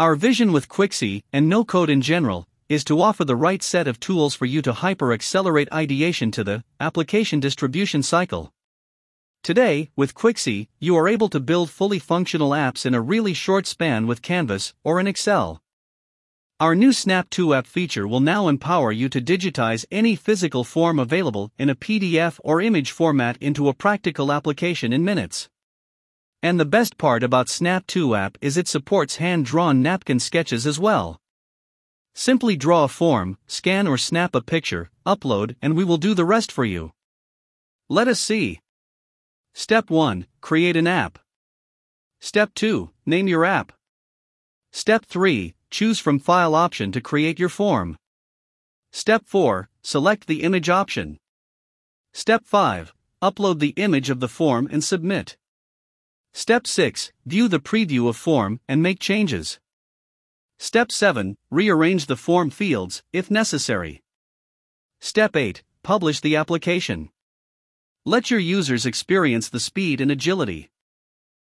Our vision with Quixy, and no code in general, is to offer the right set of tools for you to hyper accelerate ideation to the application distribution cycle. Today, with Quixy, you are able to build fully functional apps in a really short span with Canvas or in Excel. Our new Snap2App feature will now empower you to digitize any physical form available in a PDF or image format into a practical application in minutes. And the best part about Snap2App is it supports hand drawn napkin sketches as well. Simply draw a form, scan or snap a picture, upload, and we will do the rest for you. Let us see. Step 1 Create an app. Step 2 Name your app. Step 3 Choose from File option to create your form. Step 4 Select the image option. Step 5 Upload the image of the form and submit. Step 6 View the preview of form and make changes. Step 7 Rearrange the form fields if necessary. Step 8 Publish the application. Let your users experience the speed and agility.